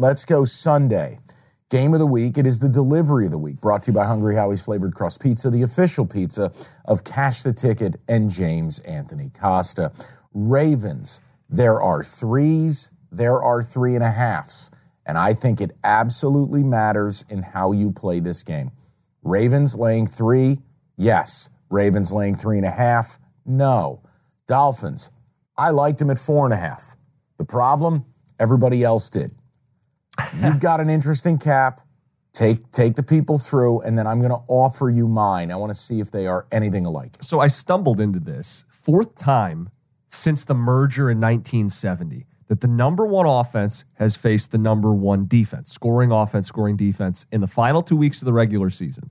Let's go Sunday. Game of the week. It is the delivery of the week, brought to you by Hungry Howie's Flavored Crust Pizza, the official pizza of Cash the Ticket and James Anthony Costa. Ravens, there are threes, there are three and a halves. And I think it absolutely matters in how you play this game. Ravens laying three, yes. Ravens laying three and a half, no. Dolphins, I liked them at four and a half. The problem, everybody else did. You've got an interesting cap. Take take the people through, and then I'm going to offer you mine. I want to see if they are anything alike. So I stumbled into this fourth time since the merger in 1970 that the number one offense has faced the number one defense, scoring offense, scoring defense in the final two weeks of the regular season.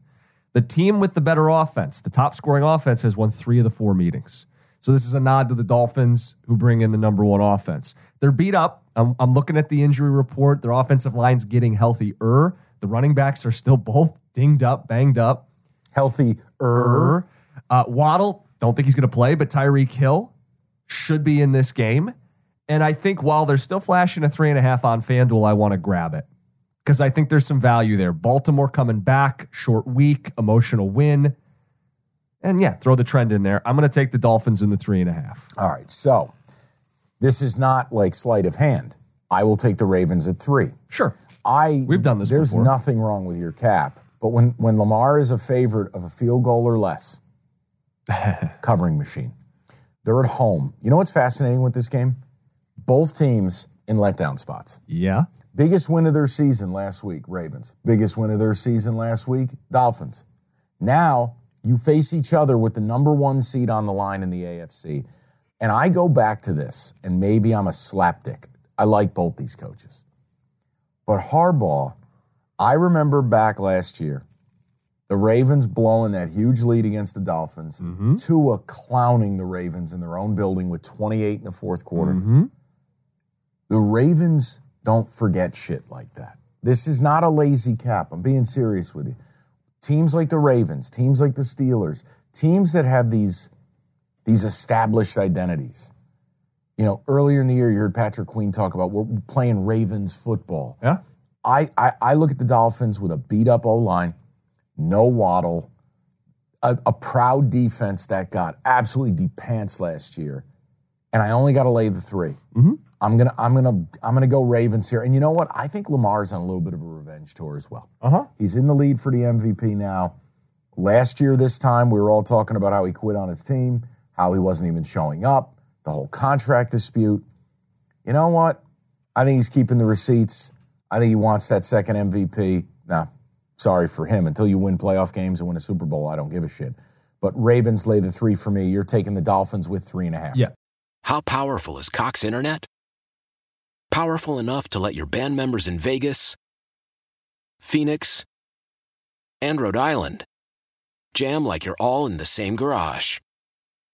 The team with the better offense, the top scoring offense, has won three of the four meetings. So this is a nod to the Dolphins who bring in the number one offense. They're beat up. I'm, I'm looking at the injury report. Their offensive line's getting healthier. The running backs are still both dinged up, banged up. Healthy Er. Uh, Waddle, don't think he's going to play, but Tyreek Hill should be in this game. And I think while they're still flashing a three and a half on FanDuel, I want to grab it because I think there's some value there. Baltimore coming back, short week, emotional win. And yeah, throw the trend in there. I'm going to take the Dolphins in the three and a half. All right, so this is not like sleight of hand. I will take the Ravens at three. Sure. I We've done this There's before. nothing wrong with your cap, but when when Lamar is a favorite of a field goal or less, covering machine. They're at home. You know what's fascinating with this game? Both teams in letdown spots. Yeah. Biggest win of their season last week, Ravens. Biggest win of their season last week, Dolphins. Now you face each other with the number one seed on the line in the AFC. And I go back to this, and maybe I'm a slapdick. I like both these coaches. But Harbaugh, I remember back last year, the Ravens blowing that huge lead against the Dolphins, mm-hmm. Tua clowning the Ravens in their own building with 28 in the fourth quarter. Mm-hmm. The Ravens don't forget shit like that. This is not a lazy cap. I'm being serious with you. Teams like the Ravens, teams like the Steelers, teams that have these these established identities. You know, earlier in the year, you heard Patrick Queen talk about we're playing Ravens football. Yeah. I, I, I look at the Dolphins with a beat up O line, no waddle, a, a proud defense that got absolutely deep pants last year, and I only got to lay the 3 Mm-hmm. I'm gonna I'm gonna I'm gonna go Ravens here. And you know what? I think Lamar's on a little bit of a revenge tour as well. Uh huh. He's in the lead for the MVP now. Last year, this time, we were all talking about how he quit on his team, how he wasn't even showing up, the whole contract dispute. You know what? I think he's keeping the receipts. I think he wants that second MVP. Now, sorry for him. Until you win playoff games and win a Super Bowl, I don't give a shit. But Ravens lay the three for me. You're taking the Dolphins with three and a half. Yeah. How powerful is Cox Internet? Powerful enough to let your band members in Vegas, Phoenix, and Rhode Island jam like you're all in the same garage.